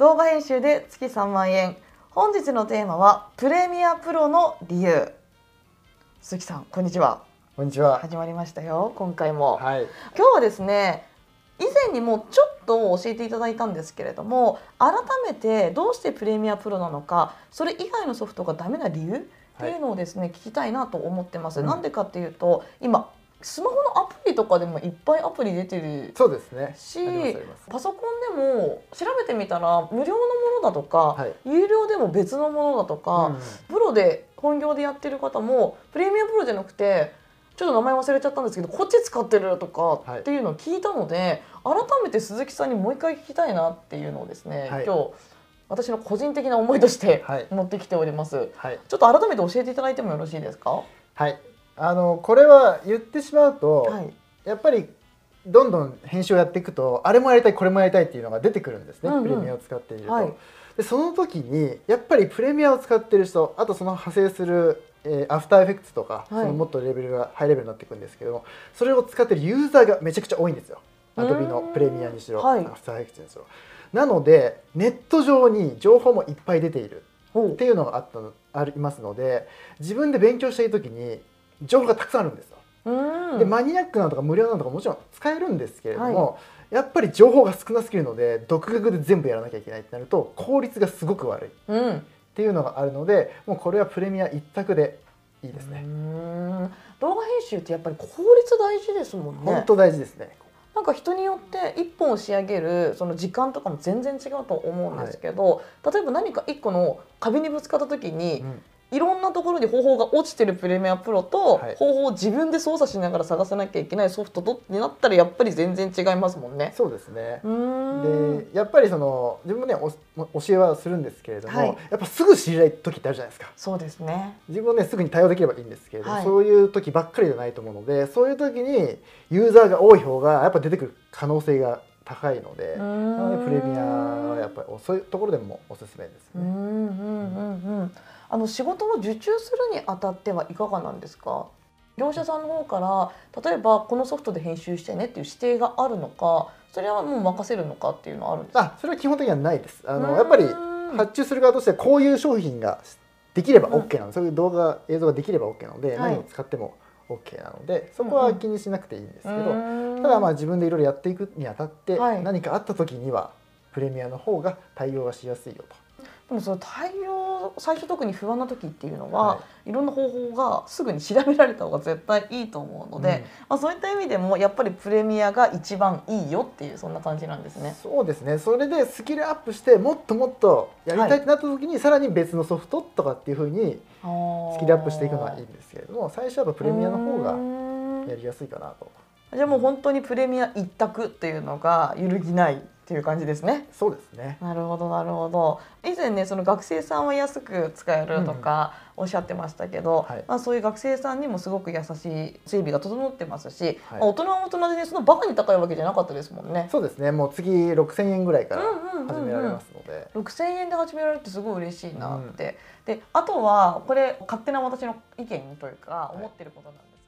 動画編集で月3万円。本日のテーマはプレミアプロの理由。鈴木さんこんにちは。こんにちは。始まりましたよ今回も、はい。今日はですね以前にもちょっと教えていただいたんですけれども改めてどうしてプレミアプロなのかそれ以外のソフトがダメな理由っていうのをですね、聞きたいなと思ってます、うん。なんでかっていうと今スマホのアプリとかでもいっぱいアプリ出てるそうですね。しパソコンでも調べてみたら無料のものだとか、はい。有料でも別のものだとか、うんプロで本業でやってる方もプレミアプロじゃなくてちょっと名前忘れちゃったんですけどこっち使ってるとかっていうのを聞いたので、改めて鈴木さんにもう一回聞きたいなっていうのをですね、はい今日私の個人的な思いとしてはい持ってきております。はい。ちょっと改めて教えていただいてもよろしいですか？はい。あのこれは言ってしまうと、はい。やっぱりどんどん編集をやっていくとあれもやりたいこれもやりたいっていうのが出てくるんですね。うんうんプレミアを使っていると。はいでその時にやっぱりプレミアを使ってる人、あとその派生する。えーアフターエフェクツとか、はいそのもっとレベルがハイレベルになっていくんですけどもそれを使ってるユーザーがめちゃくちゃ多いんですようーん Adobe のプレミアにしろ、はいアフターエフェクツにしろなのでネット上に情報もいっぱい出ているほっていうのがあったのありますので自分で勉強している時に情報がたくさんあるんですよ。でマニアックなのとか無料なのとかもちろん使えるんですけれども、やっぱり情報が少なすぎるので独学で全部やらなきゃいけないってなると効率がすごく悪いっうん。ていうのがあるのでもうこれはプレミア一択でいいですね。ん動画編集ってやっぱり効率大事ですもんね。本当大事ですね。なんか人によって一本を仕上げるその時間とかも全然違うと思うんですけど、例えば何か一個の壁にぶつかった時に、うんいろんなところに方法が落ちてるプレミアプロと、はい方法を自分で操作しながら探さなきゃいけないソフトとになったらやっぱり全然違いますもんね。そうですねでやっぱりその自分もねお教えはするんですけれども、はいやっぱすぐ知りたい時ってあるじゃないですか。そうですね。自分もねすぐに対応できればいいんですけれども、はいそういう時ばっかりじゃないと思うのでそういう時にユーザーが多い方がやっぱ出てくる可能性が高いのでなのでプレミアはやっぱりそういうところでもおすすめですね。うんうんうんうん。あの仕事を受注するにあたってはいかがなんですか？業者さんの方から例えばこのソフトで編集してねっていう指定があるのか、それはもう任せるのかっていうのはあるんですか？あそれは基本的にはないです。あのやっぱり発注する側としてはこういう商品ができれば OK なの、そういう動画映像ができれば OK なので、はい何を使っても OK なのでそこは気にしなくていいんですけど、うんただまあ自分でいろいろやっていくにあたって、はい何かあった時にはプレミアの方が対応がしやすいよと。でもその対応最初特に不安な時っていうのは、、はい。ろんな方法がすぐに調べられた方が絶対いいと思うので、まあ、そういった意味でもやっぱりプレミアが一番いいよっていうそんな感じなんですね。そうですね。それでスキルアップしてもっともっとやりたいってなった時に、さらに別のソフトとかっていうふうにスキルアップしていくのはいいんですけれども最初はやっぱプレミアの方がやりやすいかなと。じゃあもう本当にプレミア一択っていうのが揺るぎないっていう感じですね。そうですね。なるほどなるほど。以前ねその学生さんは安く使えるとかおっしゃってましたけど、はい。まあ、そういう学生さんにもすごく優しい整備が整ってますし、はい。まあ大人は大人でねそのバカに高いわけじゃなかったですもんね。そうですね。もう次6000円ぐらいからうんうんうんうん。始められますので、6000円で始められるってすごい嬉しいなって、であとはこれ勝手な私の意見というかい思ってることなんです